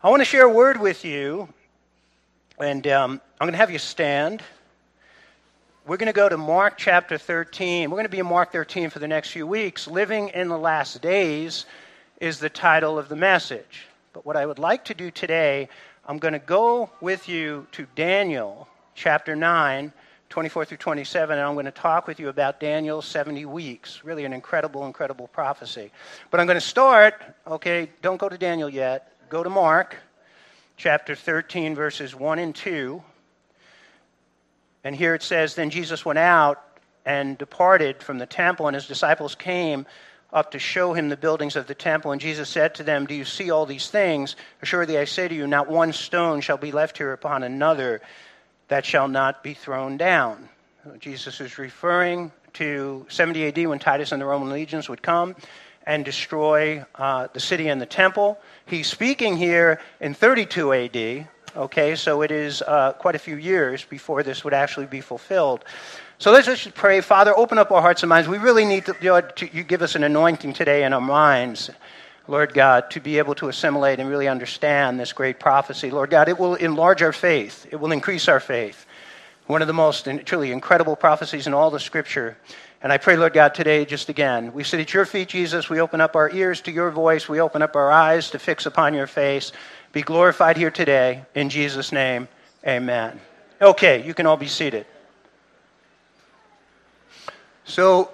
I want to share a word with you, and um, I'm going to have you stand. We're going to go to Mark chapter 13. We're going to be in Mark 13 for the next few weeks. Living in the Last Days is the title of the message. But what I would like to do today, I'm going to go with you to Daniel chapter 9, 24 through 27, and I'm going to talk with you about Daniel's 70 weeks. Really an incredible, incredible prophecy. But I'm going to start, okay, don't go to Daniel yet. Go to Mark chapter 13, verses 1 and 2. And here it says Then Jesus went out and departed from the temple, and his disciples came up to show him the buildings of the temple. And Jesus said to them, Do you see all these things? Assuredly, I say to you, not one stone shall be left here upon another that shall not be thrown down. Jesus is referring to 70 AD when Titus and the Roman legions would come and destroy uh, the city and the temple. He's speaking here in 32 AD, okay, so it is uh, quite a few years before this would actually be fulfilled. So let's just pray. Father, open up our hearts and minds. We really need to, to, you give us an anointing today in our minds, Lord God, to be able to assimilate and really understand this great prophecy. Lord God, it will enlarge our faith, it will increase our faith. One of the most truly incredible prophecies in all the scripture. And I pray, Lord God, today, just again, we sit at your feet, Jesus. We open up our ears to your voice. We open up our eyes to fix upon your face. Be glorified here today. In Jesus' name, amen. Okay, you can all be seated. So,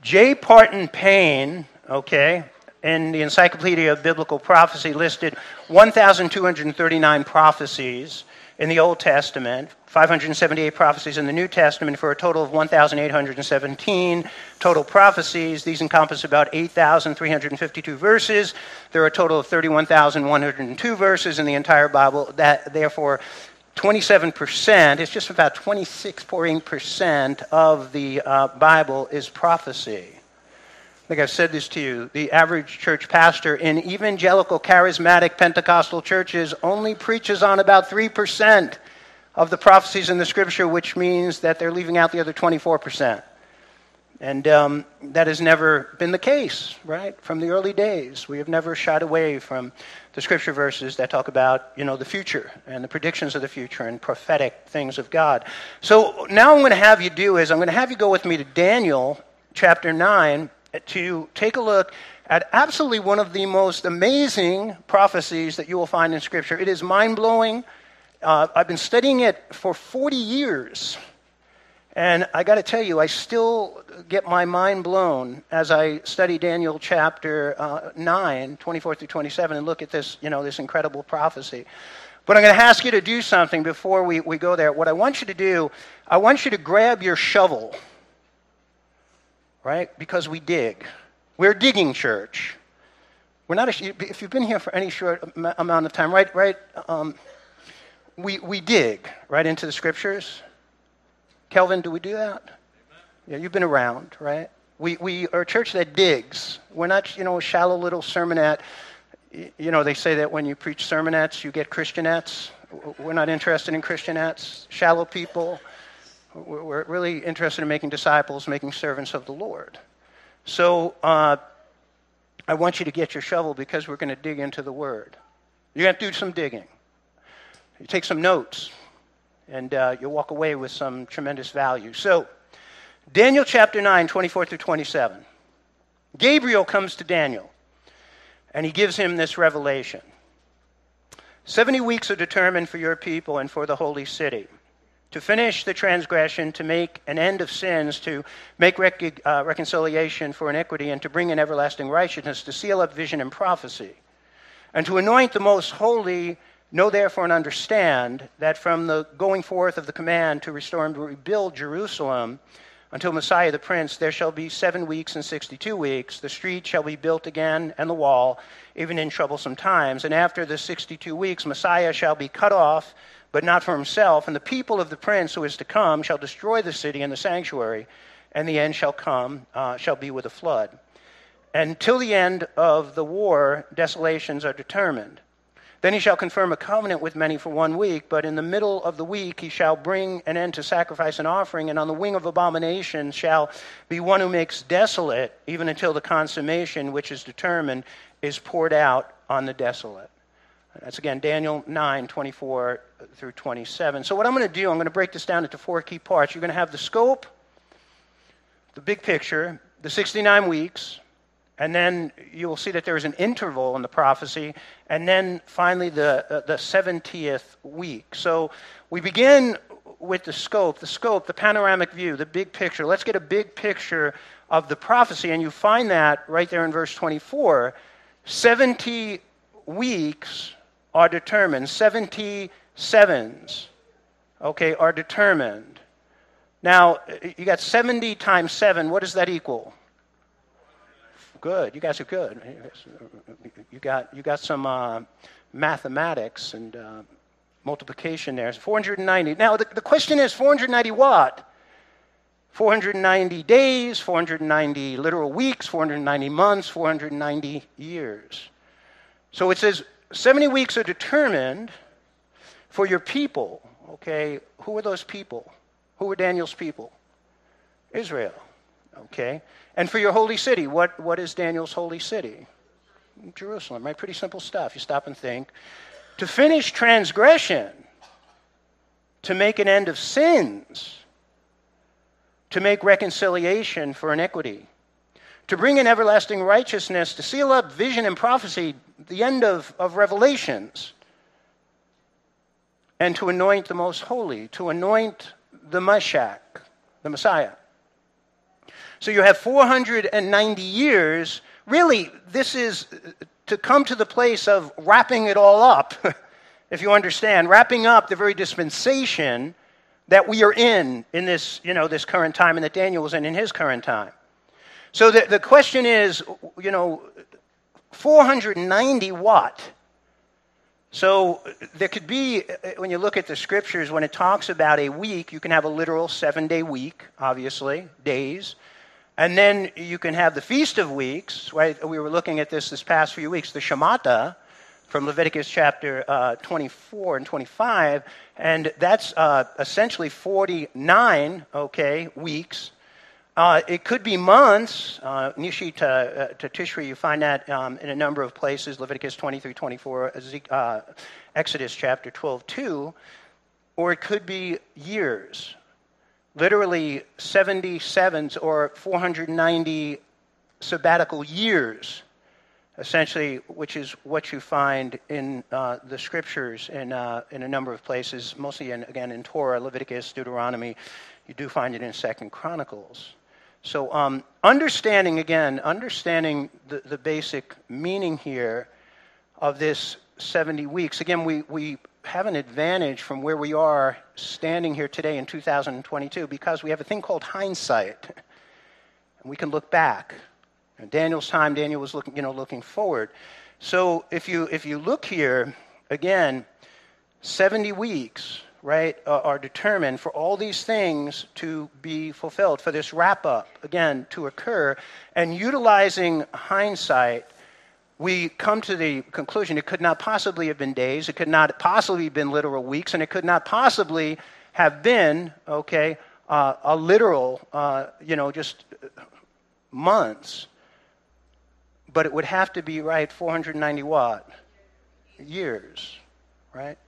J. Barton Payne, okay, in the Encyclopedia of Biblical Prophecy listed 1,239 prophecies in the Old Testament, 578 prophecies in the New Testament for a total of 1,817 total prophecies. These encompass about 8,352 verses. There are a total of 31,102 verses in the entire Bible. That, therefore, 27%, it's just about 26.8% of the uh, Bible is prophecy. I think I've said this to you. The average church pastor in evangelical, charismatic, Pentecostal churches only preaches on about 3% of the prophecies in the scripture, which means that they're leaving out the other 24%. And um, that has never been the case, right? From the early days. We have never shied away from the scripture verses that talk about, you know, the future and the predictions of the future and prophetic things of God. So now I'm going to have you do is I'm going to have you go with me to Daniel chapter 9 to take a look at absolutely one of the most amazing prophecies that you will find in Scripture. It is mind blowing. Uh, I've been studying it for 40 years. And I got to tell you, I still get my mind blown as I study Daniel chapter uh, 9, 24 through 27, and look at this, you know, this incredible prophecy. But I'm going to ask you to do something before we, we go there. What I want you to do, I want you to grab your shovel right? Because we dig. We're digging church. We're not a, if you've been here for any short amount of time, right? Right? Um, we, we dig right into the scriptures. Kelvin, do we do that? Yeah, you've been around, right? We, we are a church that digs. We're not, you know, a shallow little sermonette. You know, they say that when you preach sermonettes, you get Christianettes. We're not interested in Christianettes. Shallow people. We're really interested in making disciples, making servants of the Lord. So uh, I want you to get your shovel because we're going to dig into the Word. You're going to do some digging. You take some notes, and uh, you'll walk away with some tremendous value. So, Daniel chapter 9, 24 through 27. Gabriel comes to Daniel, and he gives him this revelation. Seventy weeks are determined for your people and for the holy city to finish the transgression, to make an end of sins, to make rec- uh, reconciliation for iniquity, and to bring in everlasting righteousness, to seal up vision and prophecy, and to anoint the most holy. Know therefore and understand that from the going forth of the command to restore and rebuild Jerusalem until Messiah the Prince, there shall be seven weeks and sixty two weeks. The street shall be built again, and the wall, even in troublesome times. And after the sixty two weeks, Messiah shall be cut off but not for himself. And the people of the prince who is to come shall destroy the city and the sanctuary, and the end shall come, uh, shall be with a flood. And till the end of the war, desolations are determined. Then he shall confirm a covenant with many for one week, but in the middle of the week he shall bring an end to sacrifice and offering, and on the wing of abomination shall be one who makes desolate, even until the consummation which is determined is poured out on the desolate. That's again Daniel 9, 24 through 27. So, what I'm going to do, I'm going to break this down into four key parts. You're going to have the scope, the big picture, the 69 weeks, and then you will see that there is an interval in the prophecy, and then finally the, uh, the 70th week. So, we begin with the scope, the scope, the panoramic view, the big picture. Let's get a big picture of the prophecy, and you find that right there in verse 24. 70 weeks are determined, 70 sevens, okay, are determined. Now, you got 70 times 7. What does that equal? Good. You guys are good. You got, you got some uh, mathematics and uh, multiplication there. It's 490. Now, the, the question is 490 what? 490 days, 490 literal weeks, 490 months, 490 years. So it says 70 weeks are determined for your people. Okay, who are those people? Who were Daniel's people? Israel. Okay, and for your holy city, what, what is Daniel's holy city? Jerusalem, right? Pretty simple stuff. You stop and think. To finish transgression, to make an end of sins, to make reconciliation for iniquity, to bring in everlasting righteousness, to seal up vision and prophecy, the end of, of Revelations, and to anoint the most holy, to anoint the Mashiach, the Messiah. So you have 490 years. Really, this is uh, to come to the place of wrapping it all up, if you understand, wrapping up the very dispensation that we are in in this, you know, this current time and that Daniel was in in his current time. So the, the question is, you know, 490 what? So there could be, when you look at the scriptures, when it talks about a week, you can have a literal seven day week, obviously, days. And then you can have the Feast of Weeks, right? We were looking at this this past few weeks, the Shemitah from Leviticus chapter uh, 24 and 25. And that's uh, essentially 49, okay, weeks. Uh, it could be months. Uh, Nishi to, uh, to Tishri, you find that um, in a number of places Leviticus 23, 24, uh, Exodus chapter 12, 2. Or it could be years. Literally 77s or 490 sabbatical years, essentially, which is what you find in uh, the scriptures in, uh, in a number of places, mostly, in, again, in Torah, Leviticus, Deuteronomy. You do find it in Second Chronicles. So, um, understanding again, understanding the, the basic meaning here of this 70 weeks. Again, we, we have an advantage from where we are standing here today in 2022 because we have a thing called hindsight. And we can look back. In Daniel's time, Daniel was looking, you know, looking forward. So if you, if you look here, again, 70 weeks, right, uh, are determined for all these things to be fulfilled, for this wrap up, again, to occur. And utilizing hindsight, we come to the conclusion it could not possibly have been days, it could not possibly have been literal weeks, and it could not possibly have been, okay, uh, a literal, uh, you know, just months. But it would have to be, right, 490 what Years, right?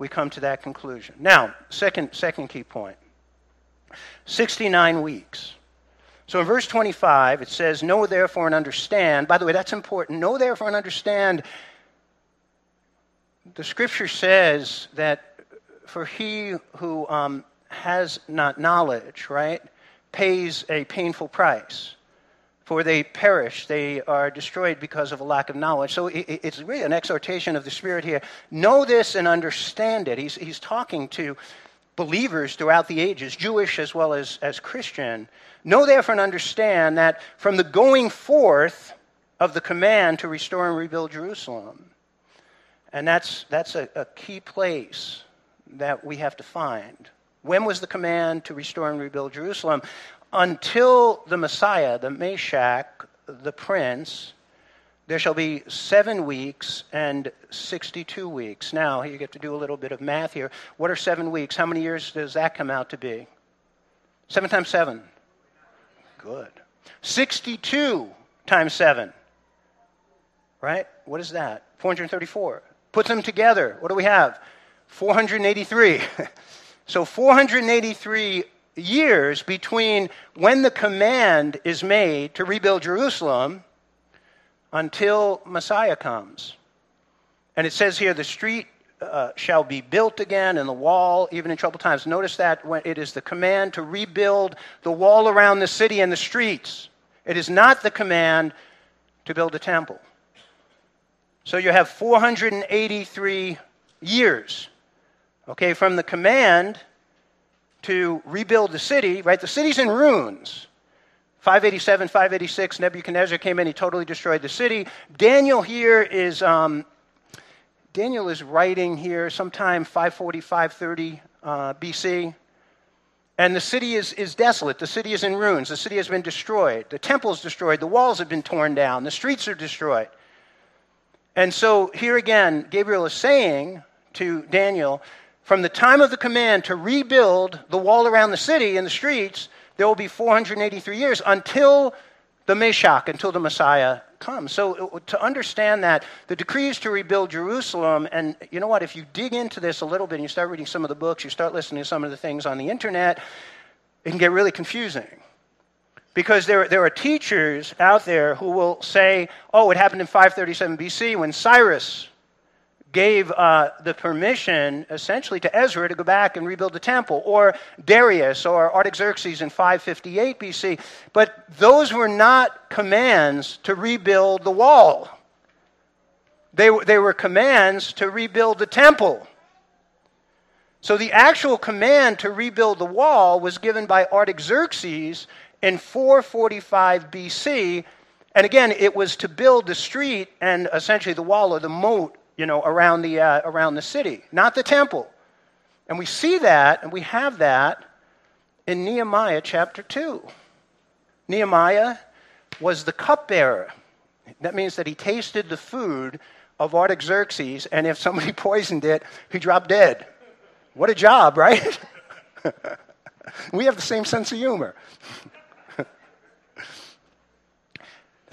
We come to that conclusion. Now, second, second key point 69 weeks. So in verse 25, it says, Know therefore and understand. By the way, that's important. Know therefore and understand. The scripture says that for he who um, has not knowledge, right, pays a painful price for they perish, they are destroyed because of a lack of knowledge. So it's really an exhortation of the Spirit here. Know this and understand it. He's, he's talking to believers throughout the ages, Jewish as well as, as Christian. Know therefore and understand that from the going forth of the command to restore and rebuild Jerusalem, and that's, that's a, a key place that we have to find. When was the command to restore and rebuild Jerusalem? Until the Messiah, the Mashiach, the Prince, there shall be seven weeks and 62 weeks. Now, you get to do a little bit of math here. What are seven weeks? How many years does that come out to be? Seven times seven. Good. 62 times seven. Right? What is that? 434. Put them together. What do we have? 483. so 483 years between when the command is made to rebuild Jerusalem until Messiah comes. And it says here the street uh, shall be built again and the wall even in troubled times. Notice that when it is the command to rebuild the wall around the city and the streets. It is not the command to build a temple. So you have 483 years, okay, from the command to rebuild the city, right? The city's in ruins. 587, 586, Nebuchadnezzar came in, he totally destroyed the city. Daniel here is, um, Daniel is writing here sometime 540, 530 uh, BC. And the city is, is desolate. The city is in ruins. The city has been destroyed. The temple is destroyed. The walls have been torn down. The streets are destroyed. And so here again, Gabriel is saying to Daniel, from the time of the command to rebuild the wall around the city and the streets, there will be 483 years until the Mashiach, until the Messiah comes. So uh, to understand that, the decree is to rebuild Jerusalem. And you know what? If you dig into this a little bit and you start reading some of the books, you start listening to some of the things on the internet, it can get really confusing. Because there, there are teachers out there who will say, oh, it happened in 537 BC when Cyrus gave uh, the permission essentially to Ezra to go back and rebuild the temple, or Darius or Artaxerxes in 558 BC. But those were not commands to rebuild the wall, they, they were commands to rebuild the temple. So the actual command to rebuild the wall was given by Artaxerxes in 445 BC. And again, it was to build the street and essentially the wall or the moat you know, around the, uh, around the city, not the temple. And we see that, and we have that in Nehemiah chapter 2. Nehemiah was the cupbearer. That means that he tasted the food of Artaxerxes, and if somebody poisoned it, he dropped dead. What a job, right? we have the same sense of humor.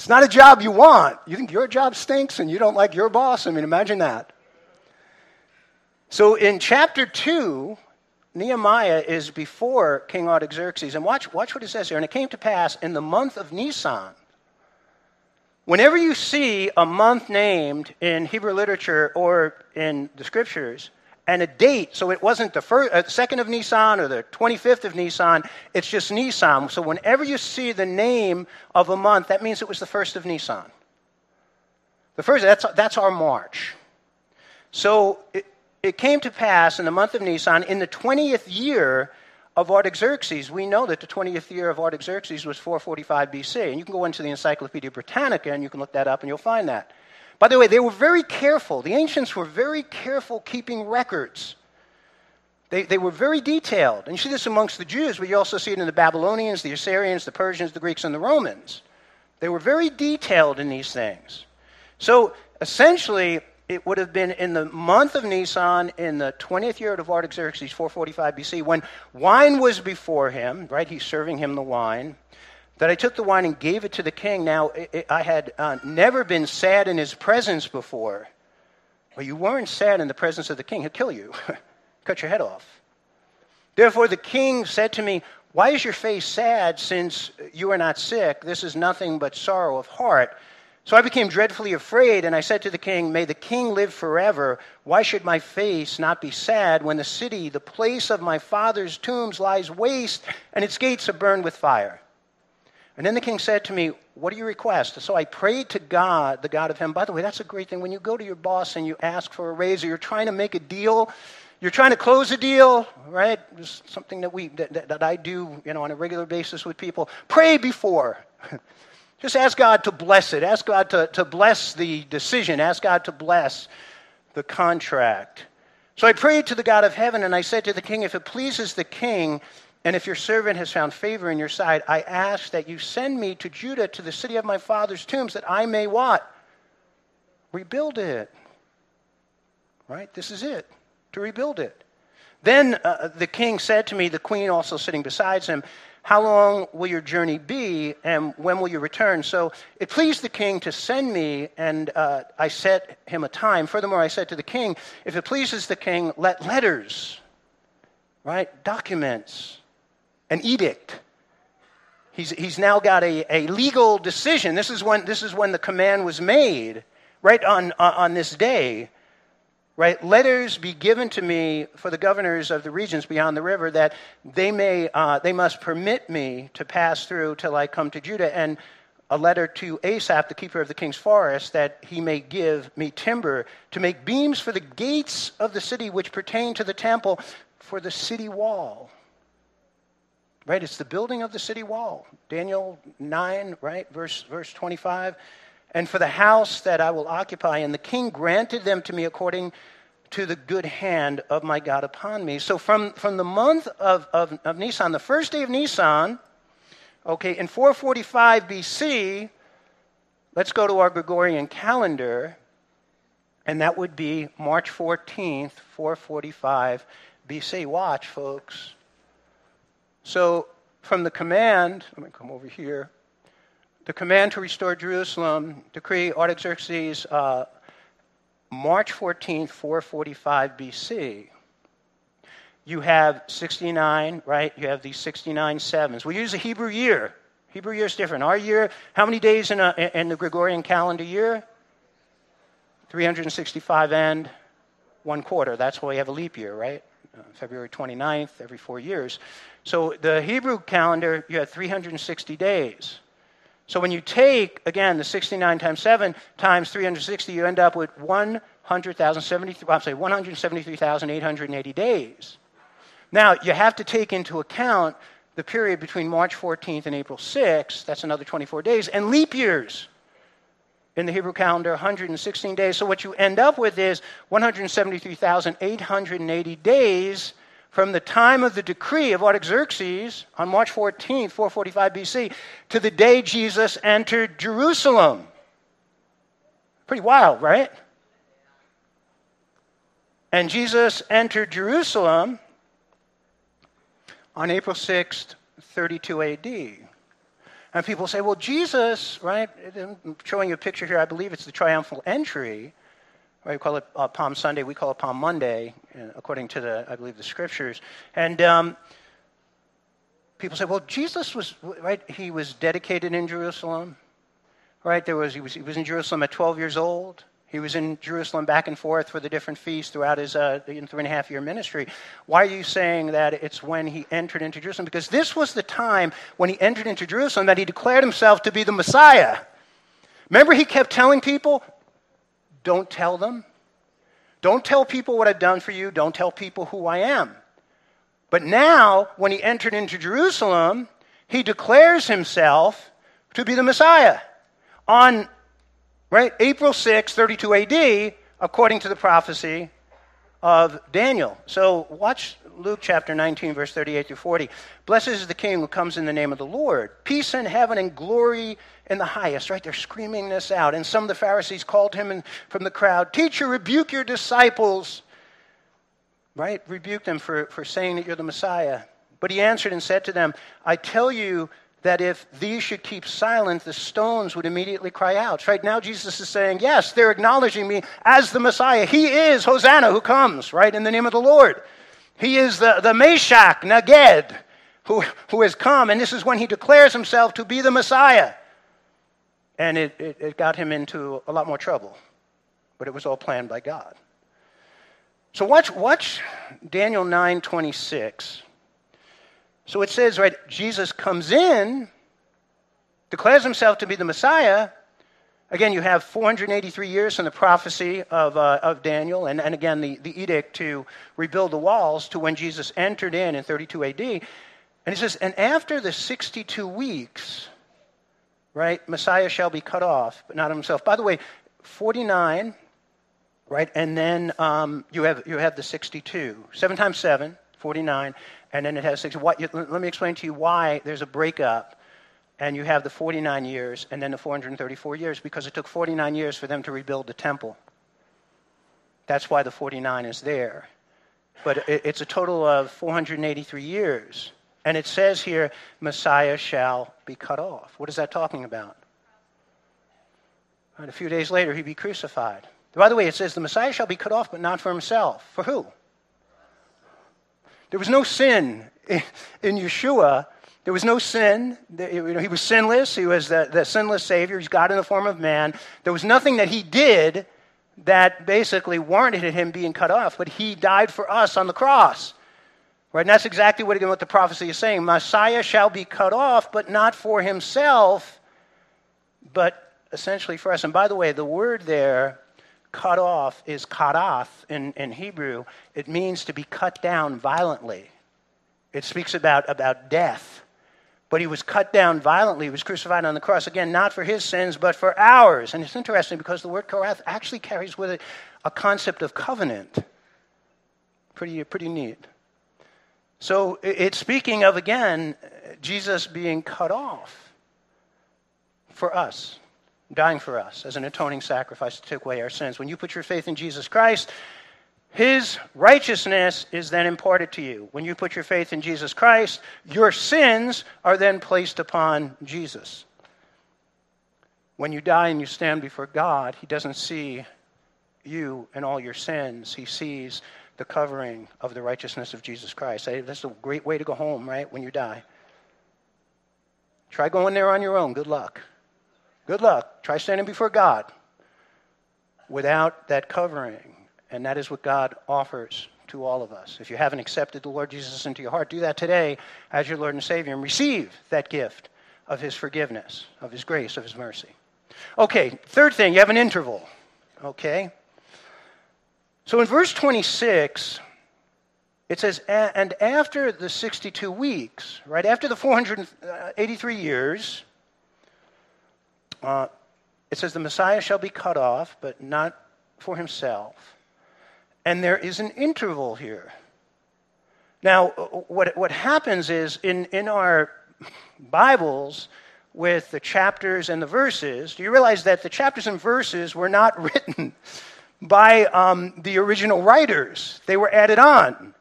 It's not a job you want. You think your job stinks and you don't like your boss? I mean, imagine that. So in chapter 2, Nehemiah is before King Artaxerxes. And watch, watch what it says here. And it came to pass in the month of Nisan. Whenever you see a month named in Hebrew literature or in the scriptures, and a date. So it wasn't the first, uh, second of Nisan or the 25th of Nisan. It's just Nisan. So whenever you see the name of a month, that means it was the first of Nisan. The first, that's, that's our March. So it, it came to pass in the month of Nisan, in the 20th year of Artaxerxes. We know that the 20th year of Artaxerxes was 445 BC. And you can go into the Encyclopedia Britannica and you can look that up and you'll find that. By the way, they were very careful. The ancients were very careful keeping records. They, they were very detailed. And you see this amongst the Jews, but you also see it in the Babylonians, the Assyrians, the Persians, the Greeks, and the Romans. They were very detailed in these things. So essentially, it would have been in the month of Nisan, in the 20th year of Artaxerxes, 445 BC, when wine was before him, right? He's serving him the wine that I took the wine and gave it to the king. Now, it, it, I had uh, never been sad in his presence before. Well, you weren't sad in the presence of the king. He'll kill you, cut your head off. Therefore, the king said to me, Why is your face sad since you are not sick? This is nothing but sorrow of heart. So I became dreadfully afraid, and I said to the king, May the king live forever. Why should my face not be sad when the city, the place of my father's tombs, lies waste and its gates are burned with fire? And then the king said to me, What do you request? So I prayed to God, the God of heaven. By the way, that's a great thing. When you go to your boss and you ask for a raise or you're trying to make a deal, you're trying to close a deal, right? It's something that, we, that, that I do you know, on a regular basis with people. Pray before. Just ask God to bless it. Ask God to, to bless the decision. Ask God to bless the contract. So I prayed to the God of heaven and I said to the king, If it pleases the king, and if your servant has found favor in your sight, I ask that you send me to Judah, to the city of my father's tombs, that I may what? Rebuild it. Right? This is it, to rebuild it. Then uh, the king said to me, the queen also sitting beside him, How long will your journey be, and when will you return? So it pleased the king to send me, and uh, I set him a time. Furthermore, I said to the king, If it pleases the king, let letters, right, documents, an edict. He's, he's now got a, a legal decision. This is, when, this is when the command was made, right on, on this day right? Letters be given to me for the governors of the regions beyond the river that they may, uh, they must permit me to pass through till I come to Judah. And a letter to Asaph, the keeper of the king's forest, that he may give me timber to make beams for the gates of the city which pertain to the temple for the city wall. Right? It's the building of the city wall. Daniel 9, right? Verse, verse 25 and for the house that I will occupy. And the king granted them to me according to the good hand of my God upon me. So from, from the month of, of, of Nisan, the first day of Nisan, okay, in 445 BC, let's go to our Gregorian calendar, and that would be March 14th, 445 BC. Watch, folks. So from the command, let me come over here the command to restore Jerusalem, decree Artaxerxes, uh, March 14, 445 BC. You have 69, right? You have these 69 sevens. We use a Hebrew year. Hebrew year is different. Our year, how many days in, a, in the Gregorian calendar year? 365 and one quarter. That's why we have a leap year, right? Uh, February 29th, every four years. So the Hebrew calendar, you have 360 days. So when you take, again, the 69 times 7 times 360, you end up with 100,073, I'm sorry, 173,880 days. Now, you have to take into account the period between March 14th and April 6th, that's another 24 days, and leap years. In the Hebrew calendar, 116 days. So what you end up with is 173,880 days from the time of the decree of Artaxerxes on March 14, 445 BC, to the day Jesus entered Jerusalem. Pretty wild, right? And Jesus entered Jerusalem on April 6th, 32 AD. And people say, well, Jesus, right? I'm showing you a picture here. I believe it's the triumphal entry. Right, we call it uh, Palm Sunday. We call it Palm Monday, uh, according to the, I believe, the scriptures. And um, people say, well, Jesus was right. He was dedicated in Jerusalem. Right, there was he was he was in Jerusalem at 12 years old. He was in Jerusalem back and forth for the different feasts throughout his uh, three and a half year ministry. Why are you saying that it's when he entered into Jerusalem? Because this was the time when he entered into Jerusalem that he declared himself to be the Messiah. Remember, he kept telling people, don't tell them. Don't tell people what I've done for you. Don't tell people who I am. But now, when he entered into Jerusalem, he declares himself to be the Messiah. On right, April 6, 32 AD, according to the prophecy of Daniel. So watch Luke chapter 19, verse 38 through 40. Blessed is the King who comes in the name of the Lord. Peace in heaven and glory in the highest, right? They're screaming this out. And some of the Pharisees called him in, from the crowd, Teacher, rebuke your disciples, right? Rebuke them for, for saying that you're the Messiah. But he answered and said to them, I tell you that if these should keep silent, the stones would immediately cry out. Right now, Jesus is saying, Yes, they're acknowledging me as the Messiah. He is Hosanna who comes, right, in the name of the Lord. He is the, the Mashiach, Naged, who, who has come, and this is when he declares himself to be the Messiah. And it, it, it got him into a lot more trouble, but it was all planned by God. So watch, watch Daniel 9 26. So it says, right, Jesus comes in, declares himself to be the Messiah, Again, you have 483 years from the prophecy of, uh, of Daniel, and, and again, the, the edict to rebuild the walls to when Jesus entered in in 32 AD. And he says, And after the 62 weeks, right, Messiah shall be cut off, but not himself. By the way, 49, right, and then um, you, have, you have the 62. 7 times 7, 49, and then it has six. What, let me explain to you why there's a breakup and you have the 49 years and then the 434 years because it took 49 years for them to rebuild the temple. That's why the 49 is there. But it's a total of 483 years. And it says here, Messiah shall be cut off. What is that talking about? And a few days later, he'd be crucified. By the way, it says the Messiah shall be cut off, but not for himself. For who? There was no sin in, Yeshua. There was no sin. He was sinless. He was the, the sinless Savior. He's God in the form of man. There was nothing that he did that basically warranted him being cut off, but he died for us on the cross. Right? And that's exactly what, again, what the prophecy is saying. Messiah shall be cut off, but not for himself, but essentially for us. And by the way, the word there, cut off, is karath in, in Hebrew. It means to be cut down violently. It speaks about, about death. But he was cut down violently. He was crucified on the cross. Again, not for his sins, but for ours. And it's interesting because the word karath actually carries with it a concept of covenant. Pretty, pretty neat. So it's speaking of, again, Jesus being cut off for us, dying for us as an atoning sacrifice to take away our sins. When you put your faith in Jesus Christ, his righteousness is then imparted to you. When you put your faith in Jesus Christ, your sins are then placed upon Jesus. When you die and you stand before God, He doesn't see you and all your sins. He sees the covering of the righteousness of Jesus Christ. That's a great way to go home, right, when you die. Try going there on your own. Good luck. Good luck. Try standing before God without that covering. And that is what God offers to all of us. If you haven't accepted the Lord Jesus into your heart, do that today as your Lord and Savior and receive that gift of His forgiveness, of His grace, of His mercy. Okay, third thing, you have an interval. Okay? So in verse 26, it says, and after the 62 weeks, right, after the 483 uh, years, uh, it says, the Messiah shall be cut off, but not for himself. And there is an interval here. Now, what, what happens is in, in our Bibles, with the chapters and the verses, do you realize that the chapters and verses were not written by um, the original writers. They were added on.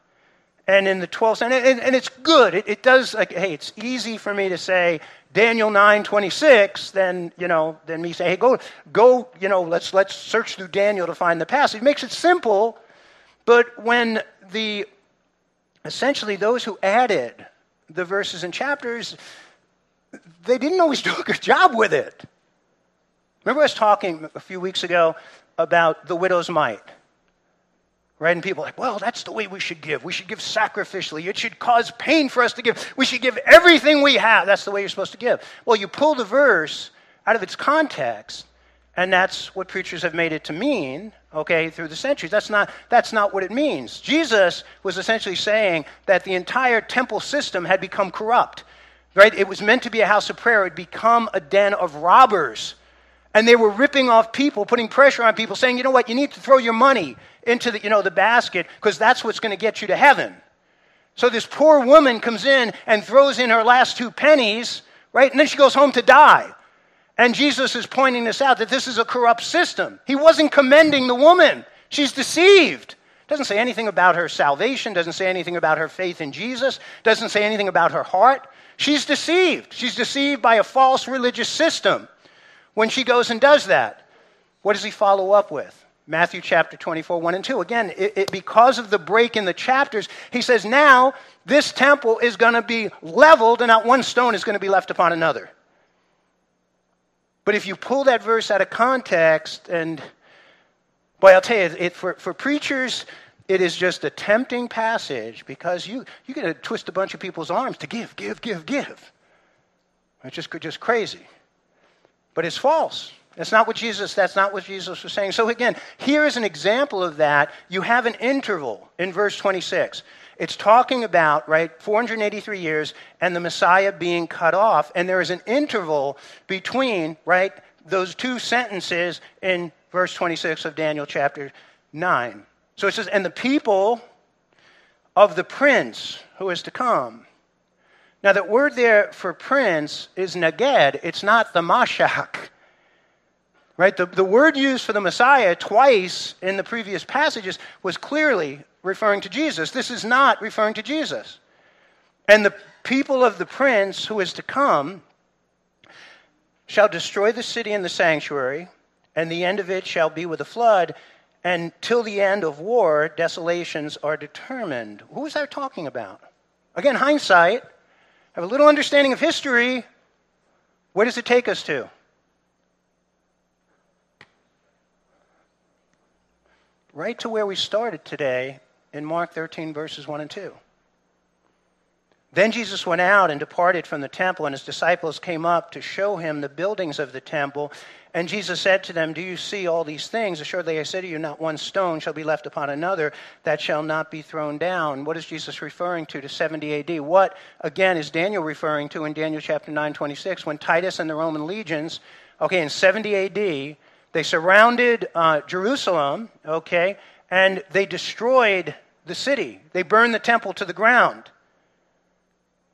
And in the 12th century, and, and, it's good. It, it, does, like, hey, it's easy for me to say Daniel 9 26 than, you know, than me say, hey, go, go, you know, let's, let's search through Daniel to find the passage. It makes it simple, but when the, essentially those who added the verses and chapters, they didn't always do a good job with it. Remember, I was talking a few weeks ago about the widow's mite. Right? And people are like, well, that's the way we should give. We should give sacrificially. It should cause pain for us to give. We should give everything we have. That's the way you're supposed to give. Well, you pull the verse out of its context, and that's what preachers have made it to mean, okay, through the centuries. That's not, that's not what it means. Jesus was essentially saying that the entire temple system had become corrupt. Right? It was meant to be a house of prayer. It had become a den of robbers and they were ripping off people, putting pressure on people, saying, you know what, you need to throw your money into the, you know, the basket because that's what's going to get you to heaven. So this poor woman comes in and throws in her last two pennies, right? And then she goes home to die. And Jesus is pointing this out that this is a corrupt system. He wasn't commending the woman. She's deceived. Doesn't say anything about her salvation, doesn't say anything about her faith in Jesus, doesn't say anything about her heart. She's deceived. She's deceived by a false religious system when she goes and does that, what does he follow up with? Matthew chapter 24, 1 and 2. Again, it, it, because of the break in the chapters, he says, now this temple is going to be leveled and not one stone is going to be left upon another. But if you pull that verse out of context, and boy, I'll tell you, it, for, for preachers, it is just a tempting passage because you, you get to twist a bunch of people's arms to give, give, give, give. It's just, just crazy. But it's false. That's not what Jesus, that's not what Jesus was saying. So again, here is an example of that. You have an interval in verse 26. It's talking about, right, 483 years and the Messiah being cut off. And there is an interval between, right, those two sentences in verse 26 of Daniel chapter 9. So it says, and the people of the prince who is to come. Now, that word there for prince is neged, it's not the Mashiach. Right? The, the word used for the Messiah twice in the previous passages was clearly referring to Jesus. This is not referring to Jesus. And the people of the prince who is to come shall destroy the city and the sanctuary, and the end of it shall be with a flood, and till the end of war, desolations are determined. Who is that talking about? Again, hindsight, have a little understanding of history. Where does it take us to? Right to where we started today in Mark 13, verses 1 and 2. Then Jesus went out and departed from the temple, and his disciples came up to show him the buildings of the temple. And Jesus said to them, Do you see all these things? Assuredly, I say to you, not one stone shall be left upon another that shall not be thrown down. What is Jesus referring to to 70 AD? What, again, is Daniel referring to in Daniel chapter 9, 26, when Titus and the Roman legions, okay, in 70 AD, they surrounded uh, Jerusalem, okay, and they destroyed the city. They burned the temple to the ground.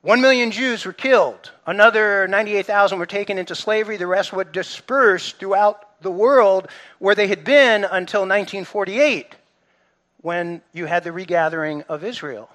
One million Jews were killed. Another 98,000 were taken into slavery. The rest were dispersed throughout the world where they had been until 1948 when you had the regathering of Israel.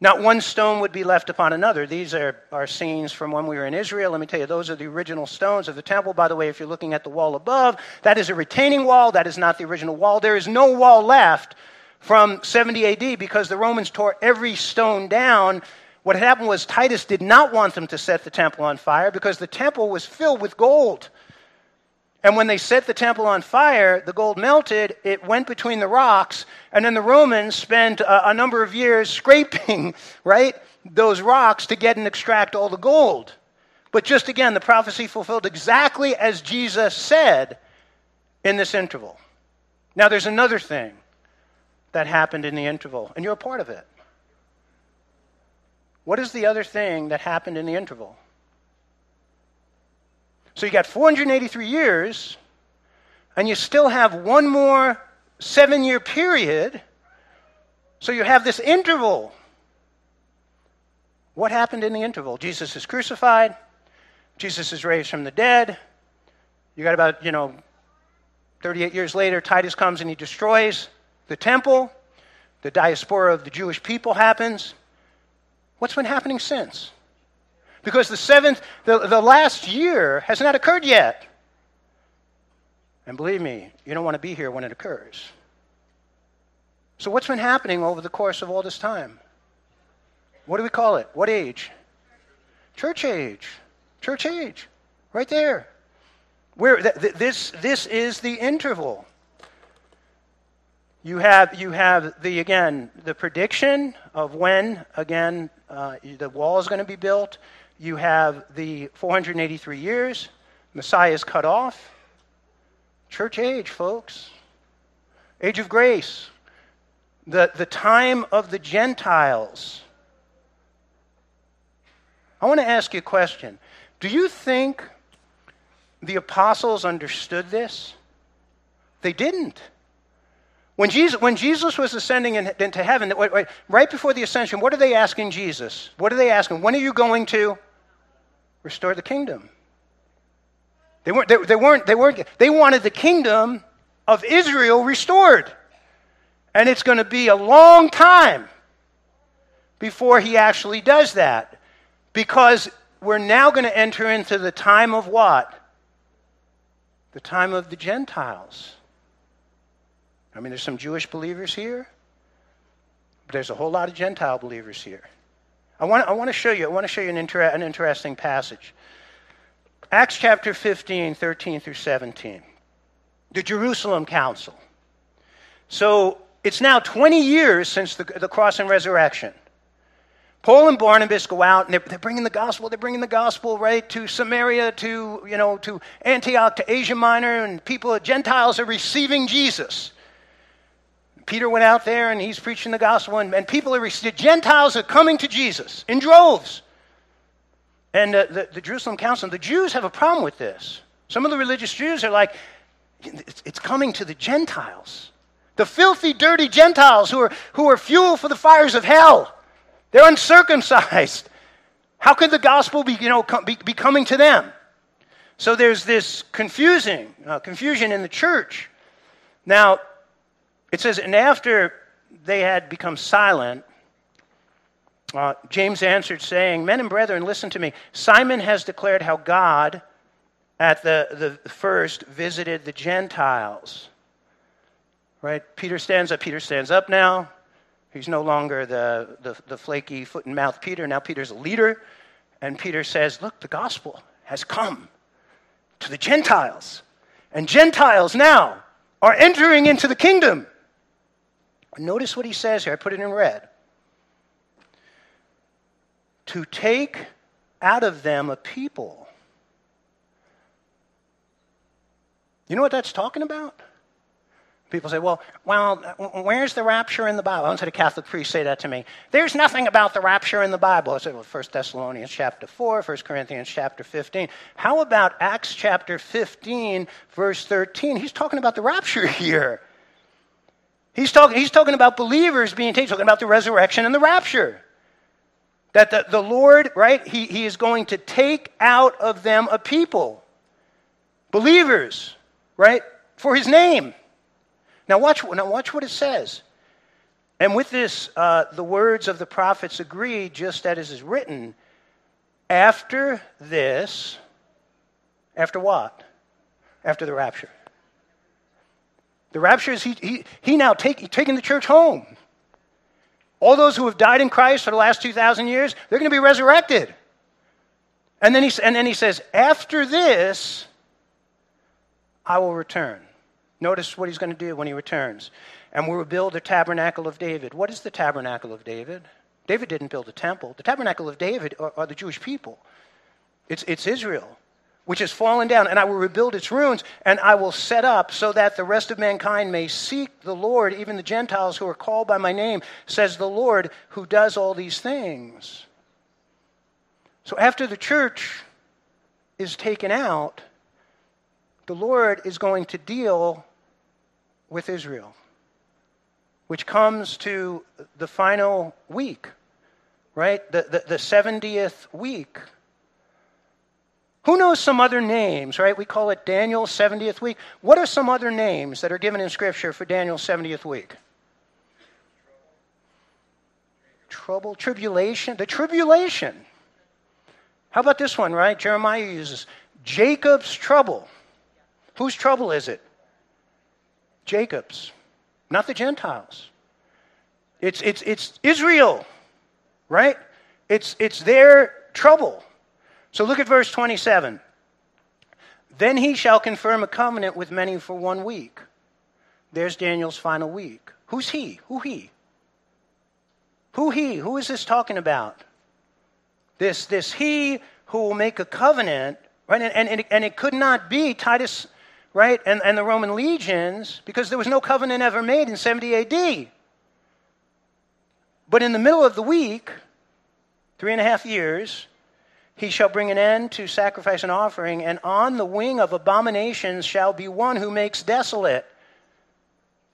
Not one stone would be left upon another. These are, are scenes from when we were in Israel. Let me tell you, those are the original stones of the temple. By the way, if you're looking at the wall above, that is a retaining wall. That is not the original wall. There is no wall left from 70 AD because the Romans tore every stone down what happened was Titus did not want them to set the temple on fire because the temple was filled with gold. And when they set the temple on fire, the gold melted, it went between the rocks, and then the Romans spent a, a number of years scraping, right, those rocks to get and extract all the gold. But just again, the prophecy fulfilled exactly as Jesus said in this interval. Now, there's another thing that happened in the interval, and you're a part of it. What is the other thing that happened in the interval? So you got 483 years, and you still have one more seven year period. So you have this interval. What happened in the interval? Jesus is crucified. Jesus is raised from the dead. You got about, you know, 38 years later, Titus comes and he destroys the temple. The diaspora of the Jewish people happens. What's been happening since? Because the seventh, the, the last year has not occurred yet. And believe me, you don't want to be here when it occurs. So, what's been happening over the course of all this time? What do we call it? What age? Church age. Church age. Right there. Where th- th- this, this is the interval. You have, you have the, again, the prediction of when, again, uh, the wall is going to be built. You have the 483 years. Messiah is cut off. Church age, folks. Age of grace. The, the time of the Gentiles. I want to ask you a question. Do you think the apostles understood this? They didn't. When Jesus, when Jesus was ascending in, into heaven, right before the ascension, what are they asking Jesus? What are they asking? When are you going to restore the kingdom? They weren't, they, they weren't, they weren't, they wanted the kingdom of Israel restored. And it's going to be a long time before he actually does that. Because we're now going to enter into the time of what? The time of the Gentiles. I mean, there's some Jewish believers here, but there's a whole lot of Gentile believers here. I want, I want to show you, I want to show you an, inter- an interesting passage. Acts chapter 15, 13 through 17. The Jerusalem Council. So it's now 20 years since the, the cross and resurrection. Paul and Barnabas go out and they're, they're, bringing the gospel. They're bringing the gospel right to Samaria, to you know, to Antioch, to Asia Minor, and people, Gentiles are receiving Jesus. Peter went out there and he's preaching the gospel, and, and people are, the Gentiles are coming to Jesus in droves. And uh, the, the Jerusalem Council, the Jews have a problem with this. Some of the religious Jews are like, it's, it's coming to the Gentiles. The filthy, dirty Gentiles who are, who are fuel for the fires of hell. They're uncircumcised. How could the gospel be, you know, be, be coming to them? So there's this confusing, uh, confusion in the church. Now, it says, and after they had become silent, Uh, James answered, saying, Men and brethren, listen to me. Simon has declared how God, at the, the first, visited the Gentiles. Right? Peter stands up. Peter stands up now. He's no longer the, the, the flaky foot and mouth Peter. Now Peter's a leader. And Peter says, Look, the gospel has come to the Gentiles. And Gentiles now are entering into the kingdom. Notice what he says here. I put it in red. To take out of them a people. You know what that's talking about? People say, well, well, where's the rapture in the Bible? I once had a Catholic priest say that to me. There's nothing about the rapture in the Bible. I said, well, 1 Thessalonians chapter 4, 1 Corinthians chapter 15. How about Acts chapter 15, verse 13? He's talking about the rapture here. He's talking, he's talking about believers being taken, talking about the resurrection and the rapture. That the, the Lord, right, he, he is going to take out of them a people. Believers, right, for his name. Now watch, now watch what it says. And with this, uh, the words of the prophets agree, just as is written. After this, after what? After the rapture. The rapture is he, he, he now take, taking the church home. All those who have died in Christ for the last 2,000 years, they're going to be resurrected. And then, he, and then he says, After this, I will return. Notice what he's going to do when he returns. And we will build the tabernacle of David. What is the tabernacle of David? David didn't build a temple. The tabernacle of David are, are the Jewish people, it's, it's Israel, which has fallen down. And I will rebuild its ruins, and I will set up so that the rest of mankind may seek the Lord, even the Gentiles who are called by my name, says the Lord who does all these things. So after the church is taken out, the Lord is going to deal with Israel, which comes to the final week, right? The, the, the 70th week. Who knows some other names, right? We call it Daniel's 70th week. What are some other names that are given in Scripture for Daniel's 70th week? Trouble, tribulation, the tribulation. How about this one, right? Jeremiah uses Jacob's trouble. Whose trouble is it? Jacob's, not the Gentiles. It's, it's, it's Israel, right? It's, it's their trouble. So look at verse 27. Then he shall confirm a covenant with many for one week. There's Daniel's final week. Who's he? Who he? Who he? Who is this talking about? This, this he who will make a covenant, right? And, and, and it could not be Titus right, and, and the Roman legions, because there was no covenant ever made in 70 AD. But in the middle of the week, three and a half years, he shall bring an end to sacrifice and offering, and on the wing of abominations shall be one who makes desolate.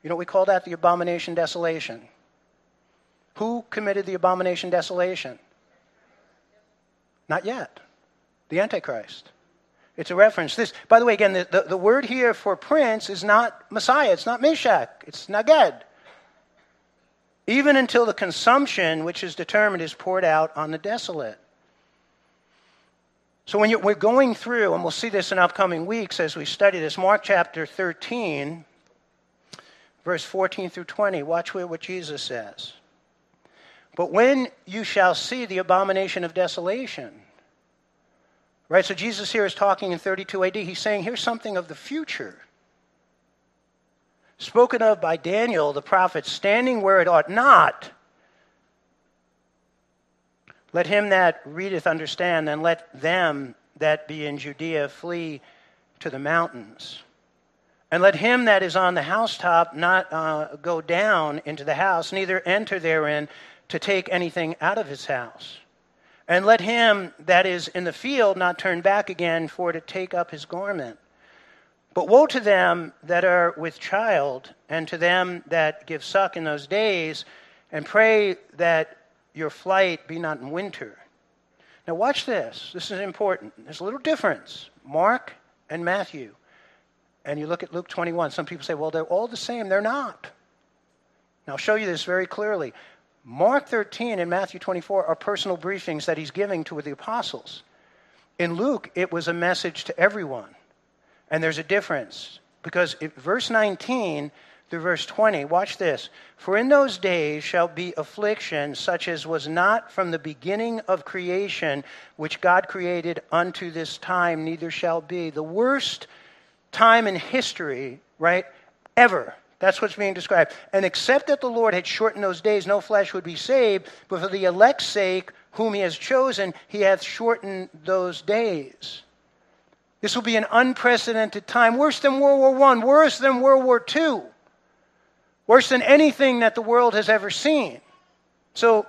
You know we call that? The abomination desolation. Who committed the abomination desolation? Not yet. The Antichrist. It's a reference. This, by the way, again, the, the, the, word here for prince is not Messiah, it's not Mashiach, it's Nagid. Even until the consumption which is determined is poured out on the desolate. So when we're going through, and we'll see this in upcoming weeks as we study this, Mark chapter 13, verse 14 through 20, watch what Jesus says. But when you shall see the abomination of desolation, Right? So Jesus here is talking in 32 AD. He's saying, here's something of the future. Spoken of by Daniel, the prophet, standing where it ought not. Let him that readeth understand, and let them that be in Judea flee to the mountains. And let him that is on the housetop not uh, go down into the house, neither enter therein to take anything out of his house. And let him that is in the field not turn back again for to take up his garment. But woe to them that are with child, and to them that give suck in those days, and pray that your flight be not in winter. Now, watch this. This is important. There's a little difference Mark and Matthew. And you look at Luke 21. Some people say, well, they're all the same. They're not. Now, I'll show you this very clearly. Mark 13 and Matthew 24 are personal briefings that he's giving to the apostles. In Luke, it was a message to everyone. And there's a difference because verse 19 through verse 20, watch this. For in those days shall be affliction such as was not from the beginning of creation, which God created unto this time, neither shall be. The worst time in history, right, ever. That's what's being described. And except that the Lord had shortened those days, no flesh would be saved, but for the elect's sake, whom he has chosen, he hath shortened those days. This will be an unprecedented time, worse than World War I, worse than World War II, worse than anything that the world has ever seen. So,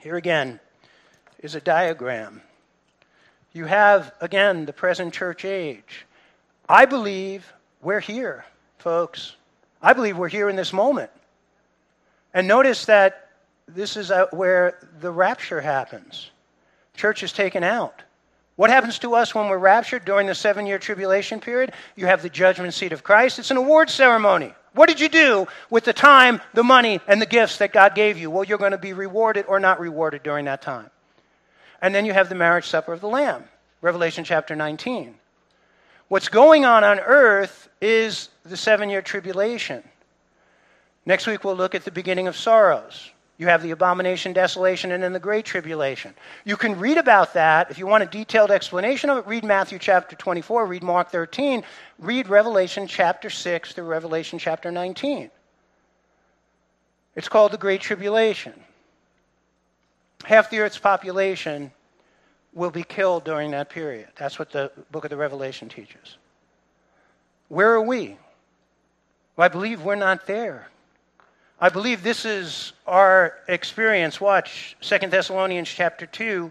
here again is a diagram. You have, again, the present church age. I believe we're here, folks. I believe we're here in this moment. And notice that this is uh, where the rapture happens. Church is taken out. What happens to us when we're raptured during the seven year tribulation period? You have the judgment seat of Christ. It's an award ceremony. What did you do with the time, the money, and the gifts that God gave you? Well, you're going to be rewarded or not rewarded during that time. And then you have the marriage supper of the Lamb, Revelation chapter 19. What's going on on earth is the seven year tribulation. Next week, we'll look at the beginning of sorrows. You have the abomination, desolation, and then the great tribulation. You can read about that. If you want a detailed explanation of it, read Matthew chapter 24, read Mark 13, read Revelation chapter 6 through Revelation chapter 19. It's called the Great Tribulation. Half the earth's population will be killed during that period. That's what the book of the Revelation teaches. Where are we? Well, I believe we're not there. I believe this is our experience. Watch 2 Thessalonians chapter 2,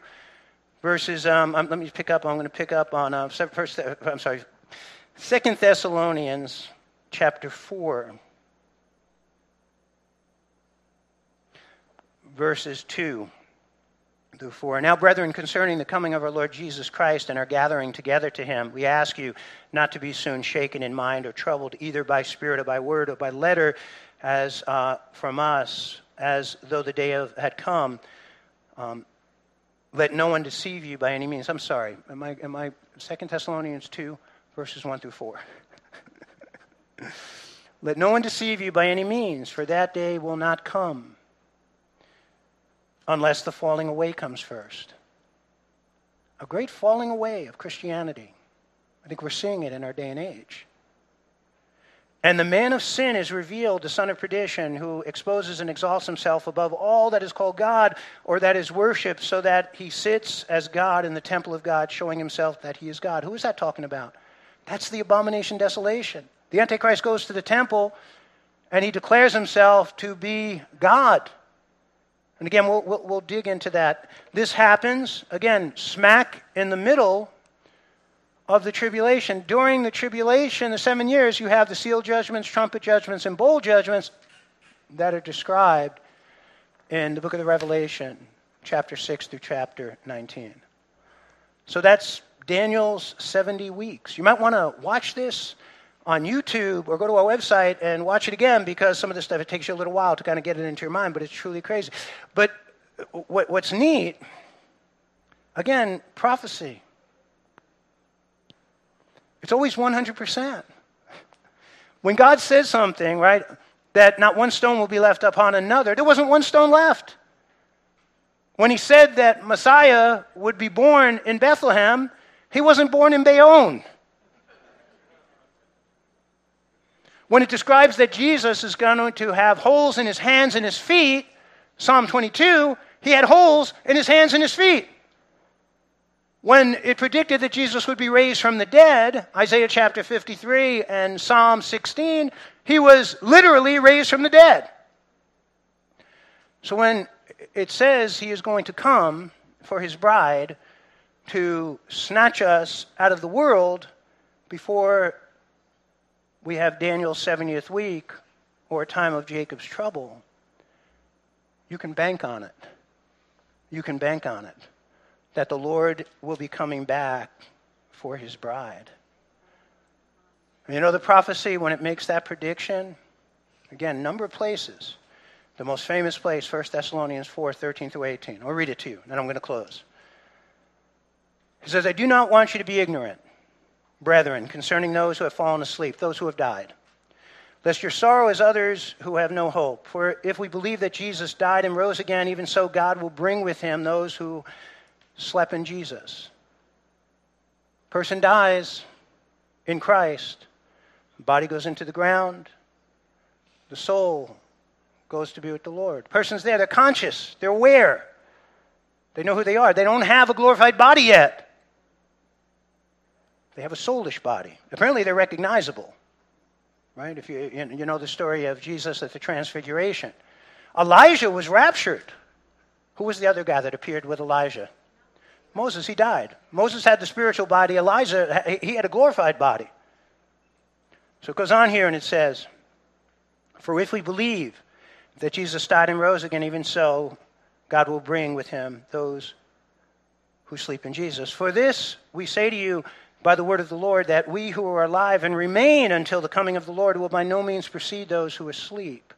verses, um, um, let me pick up, I'm going to pick up on, uh, first, I'm sorry, 2 Thessalonians chapter 4, verses 2 through 4. Now, brethren, concerning the coming of our Lord Jesus Christ and our gathering together to him, we ask you not to be soon shaken in mind or troubled either by spirit or by word or by letter as uh, from us, as though the day of, had come. Um, let no one deceive you by any means. I'm sorry. Am I, am I 2 Thessalonians 2, verses 1 through 4? let no one deceive you by any means, for that day will not come unless the falling away comes first. A great falling away of Christianity. I think we're seeing it in our day and age. And the man of sin is revealed, the son of perdition, who exposes and exalts himself above all that is called God or that is worshiped, so that he sits as God in the temple of God, showing himself that he is God. Who is that talking about? That's the abomination desolation. The Antichrist goes to the temple and he declares himself to be God. And again, we'll, we'll, we'll dig into that. This happens, again, smack in the middle of the tribulation. During the tribulation, the seven years, you have the seal judgments, trumpet judgments, and bowl judgments that are described in the book of the Revelation, chapter 6 through chapter 19. So that's Daniel's 70 weeks. You might want to watch this on YouTube or go to our website and watch it again because some of this stuff, it takes you a little while to kind of get it into your mind, but it's truly crazy. But uh, what, what's neat, again, prophecy. It's always 100%. When God says something, right, that not one stone will be left upon another, there wasn't one stone left. When he said that Messiah would be born in Bethlehem, he wasn't born in Bayonne. When it describes that Jesus is going to have holes in his hands and his feet, Psalm 22, he had holes in his hands and his feet. When it predicted that Jesus would be raised from the dead, Isaiah chapter 53 and Psalm 16, he was literally raised from the dead. So when it says he is going to come for his bride to snatch us out of the world before we have Daniel's 70th week or a time of Jacob's trouble, you can bank on it. You can bank on it that the Lord will be coming back for his bride. You know the prophecy when it makes that prediction? Again, number of places. The most famous place, 1 Thessalonians 4 13 through 18. I'll read it to you, and then I'm going to close. He says, I do not want you to be ignorant, brethren, concerning those who have fallen asleep, those who have died. Lest your sorrow as others who have no hope. For if we believe that Jesus died and rose again, even so God will bring with him those who slept in Jesus. Person dies in Christ, body goes into the ground, the soul goes to be with the Lord. Person's there, they're conscious, they're aware. They know who they are. They don't have a glorified body yet. They have a soulish body. Apparently, they're recognizable. Right? If you, you know the story of Jesus at the Transfiguration. Elijah was raptured. Who was the other guy that appeared with Elijah? Moses, he died. Moses had the spiritual body. Elijah, he had a glorified body. So it goes on here and it says, For if we believe that Jesus died and rose again, even so, God will bring with him those who sleep in Jesus. For this we say to you by the word of the Lord, that we who are alive and remain until the coming of the Lord will by no means precede those who asleep.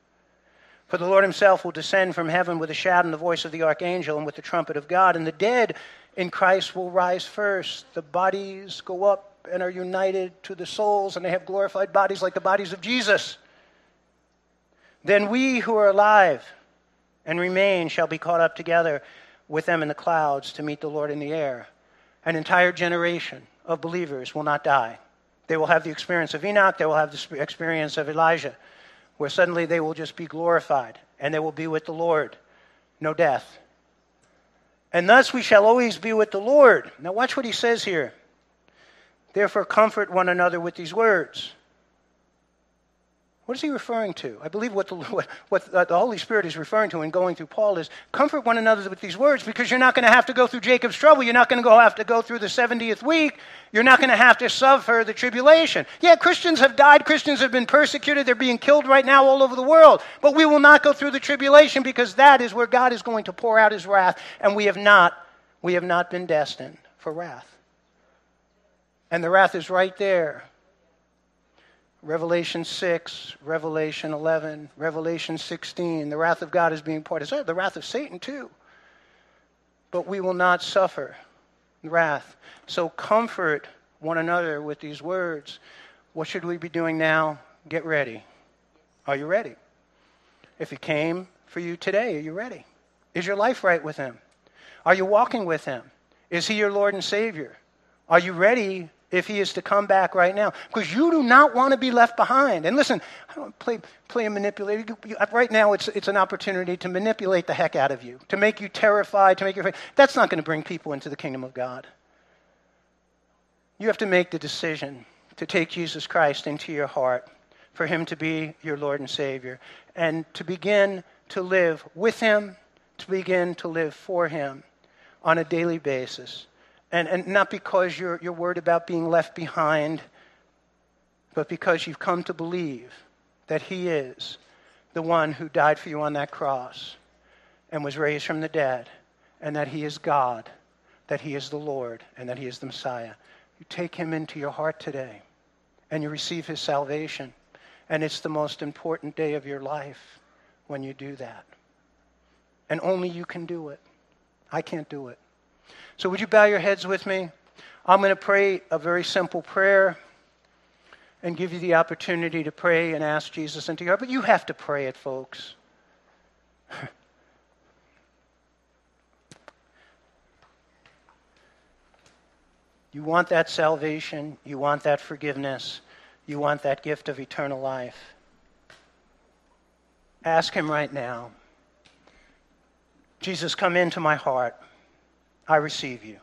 For the Lord himself will descend from heaven with a shout and the voice of the archangel and with the trumpet of God, and the dead in Christ will rise first. The bodies go up and are united to the souls, and they have glorified bodies like the bodies of Jesus. Then we who are alive and remain shall be caught up together with them in the clouds to meet the Lord in the air. An entire generation of believers will not die. They will have the experience of Enoch, they will have the experience of Elijah, where suddenly they will just be glorified and they will be with the Lord. No death. And thus we shall always be with the Lord. Now, watch what he says here. Therefore, comfort one another with these words. What is he referring to? I believe what the, what, what the Holy Spirit is referring to in going through Paul is comfort one another with these words because you're not going to have to go through Jacob's trouble. You're not going to have to go through the 70th week. You're not going to have to suffer the tribulation. Yeah, Christians have died. Christians have been persecuted. They're being killed right now all over the world. But we will not go through the tribulation because that is where God is going to pour out his wrath. And we have not, we have not been destined for wrath. And the wrath is right there Revelation 6, Revelation 11, Revelation 16. The wrath of God is being poured. It's the wrath of Satan, too. But we will not suffer wrath. So comfort one another with these words. What should we be doing now? Get ready. Are you ready? If he came for you today, are you ready? Is your life right with him? Are you walking with him? Is he your Lord and Savior? Are you ready if he is to come back right now. Because you do not want to be left behind. And listen, I don't play, play a manipulator. Right now, it's, it's an opportunity to manipulate the heck out of you, to make you terrified, to make you. afraid. That's not going to bring people into the kingdom of God. You have to make the decision to take Jesus Christ into your heart, for him to be your Lord and Savior, and to begin to live with him, to begin to live for him on a daily basis. And, and not because you're, you're worried about being left behind, but because you've come to believe that He is the one who died for you on that cross and was raised from the dead, and that He is God, that He is the Lord, and that He is the Messiah. You take Him into your heart today, and you receive His salvation. And it's the most important day of your life when you do that. And only you can do it. I can't do it. So, would you bow your heads with me? I'm going to pray a very simple prayer and give you the opportunity to pray and ask Jesus into your heart. But you have to pray it, folks. you want that salvation, you want that forgiveness, you want that gift of eternal life. Ask Him right now Jesus, come into my heart. I receive you.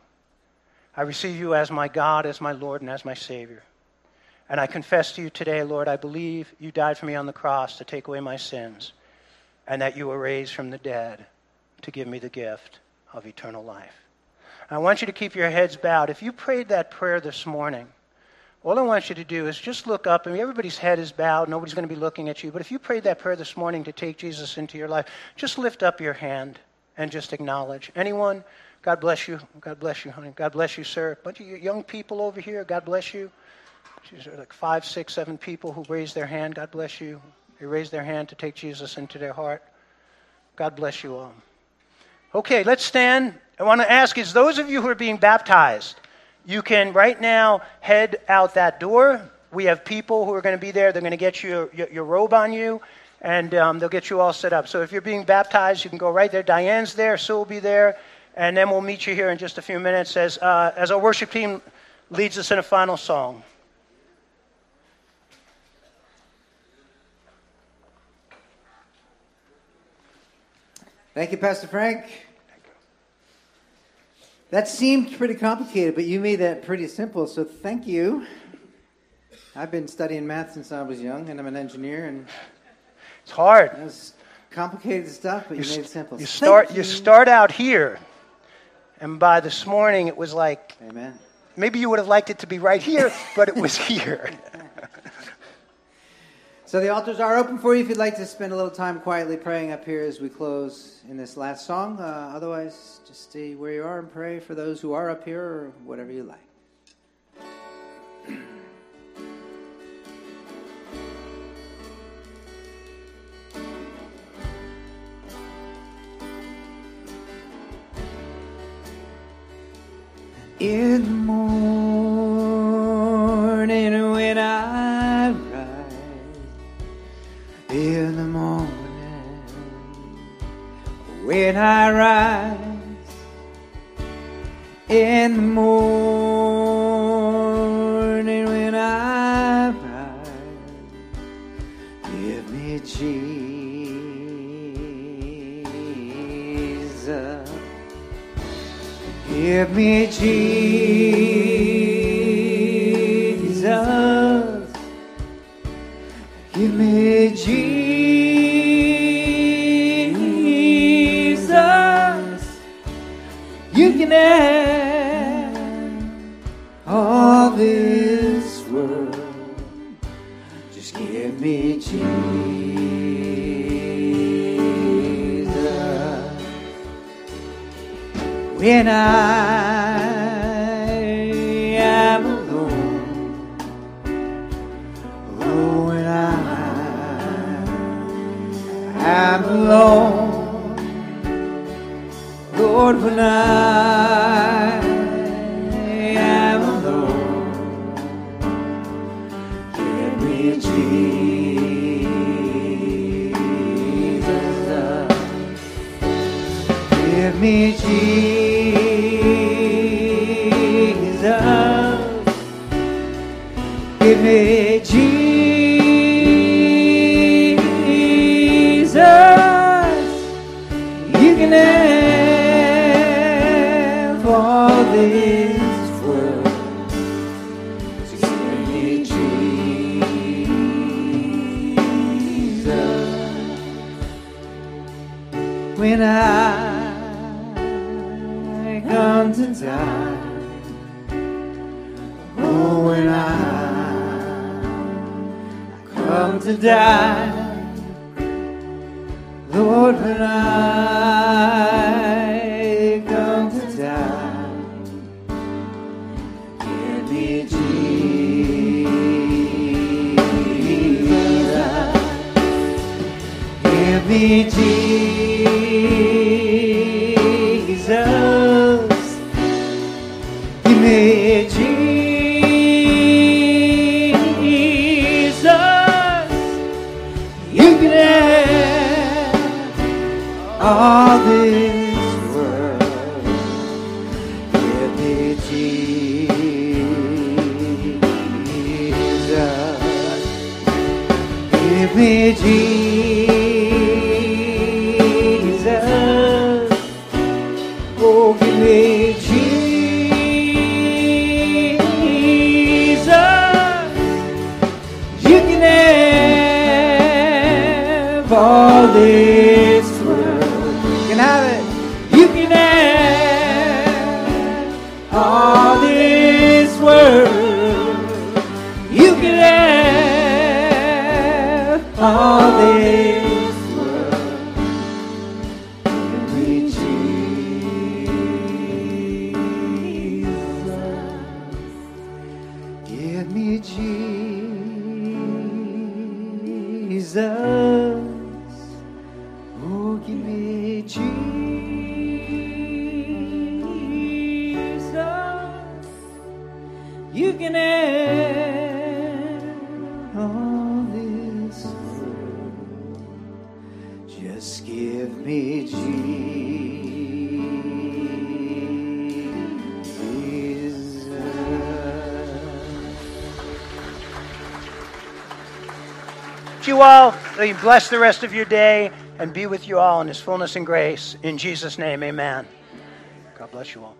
I receive you as my God, as my Lord, and as my Savior. And I confess to you today, Lord, I believe you died for me on the cross to take away my sins, and that you were raised from the dead to give me the gift of eternal life. I want you to keep your heads bowed. If you prayed that prayer this morning, all I want you to do is just look up. I mean, everybody's head is bowed. Nobody's going to be looking at you. But if you prayed that prayer this morning to take Jesus into your life, just lift up your hand and just acknowledge. Anyone? God bless you. God bless you, honey. God bless you, sir. A bunch of young people over here. God bless you. Are like five, six, seven people who raised their hand. God bless you. They raised their hand to take Jesus into their heart. God bless you all. Okay, let's stand. I want to ask is those of you who are being baptized, you can right now head out that door. We have people who are going to be there. They're going to get you your, your robe on you, and um, they'll get you all set up. So if you're being baptized, you can go right there. Diane's there. Sue will be there. And then we'll meet you here in just a few minutes as, uh, as our worship team leads us in a final song. Thank you, Pastor Frank. That seemed pretty complicated, but you made that pretty simple, so thank you. I've been studying math since I was young, and I'm an engineer, and it's hard. It's complicated stuff, but you, you made it simple. You start, you. you start out here, and by this morning it was like, Amen. Maybe you would have liked it to be right here, but it was here. So the altars are open for you if you'd like to spend a little time quietly praying up here as we close in this last song. Uh, otherwise, just stay where you are and pray for those who are up here or whatever you like. In the morning alone, Lord, when I all this world. Give me Jesus. Give me Jesus. Bless the rest of your day and be with you all in his fullness and grace. In Jesus' name, amen. God bless you all.